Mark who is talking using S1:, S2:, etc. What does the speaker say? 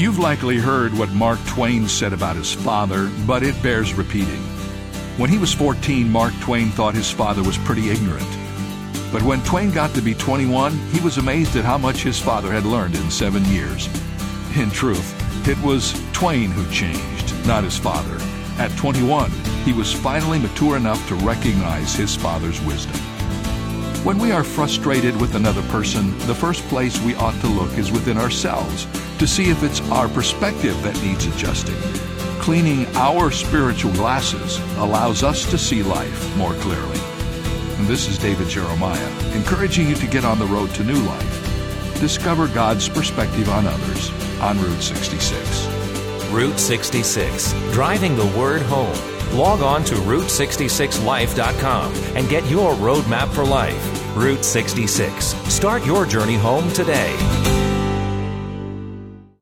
S1: You've likely heard what Mark Twain said about his father, but it bears repeating. When he was 14, Mark Twain thought his father was pretty ignorant. But when Twain got to be 21, he was amazed at how much his father had learned in seven years. In truth, it was Twain who changed, not his father. At 21, he was finally mature enough to recognize his father's wisdom. When we are frustrated with another person, the first place we ought to look is within ourselves to see if it's our perspective that needs adjusting. Cleaning our spiritual glasses allows us to see life more clearly. And this is David Jeremiah, encouraging you to get on the road to new life. Discover God's perspective on others on Route 66.
S2: Route 66, driving the word home. Log on to Route66Life.com and get your roadmap for life. Route 66. Start your journey home today.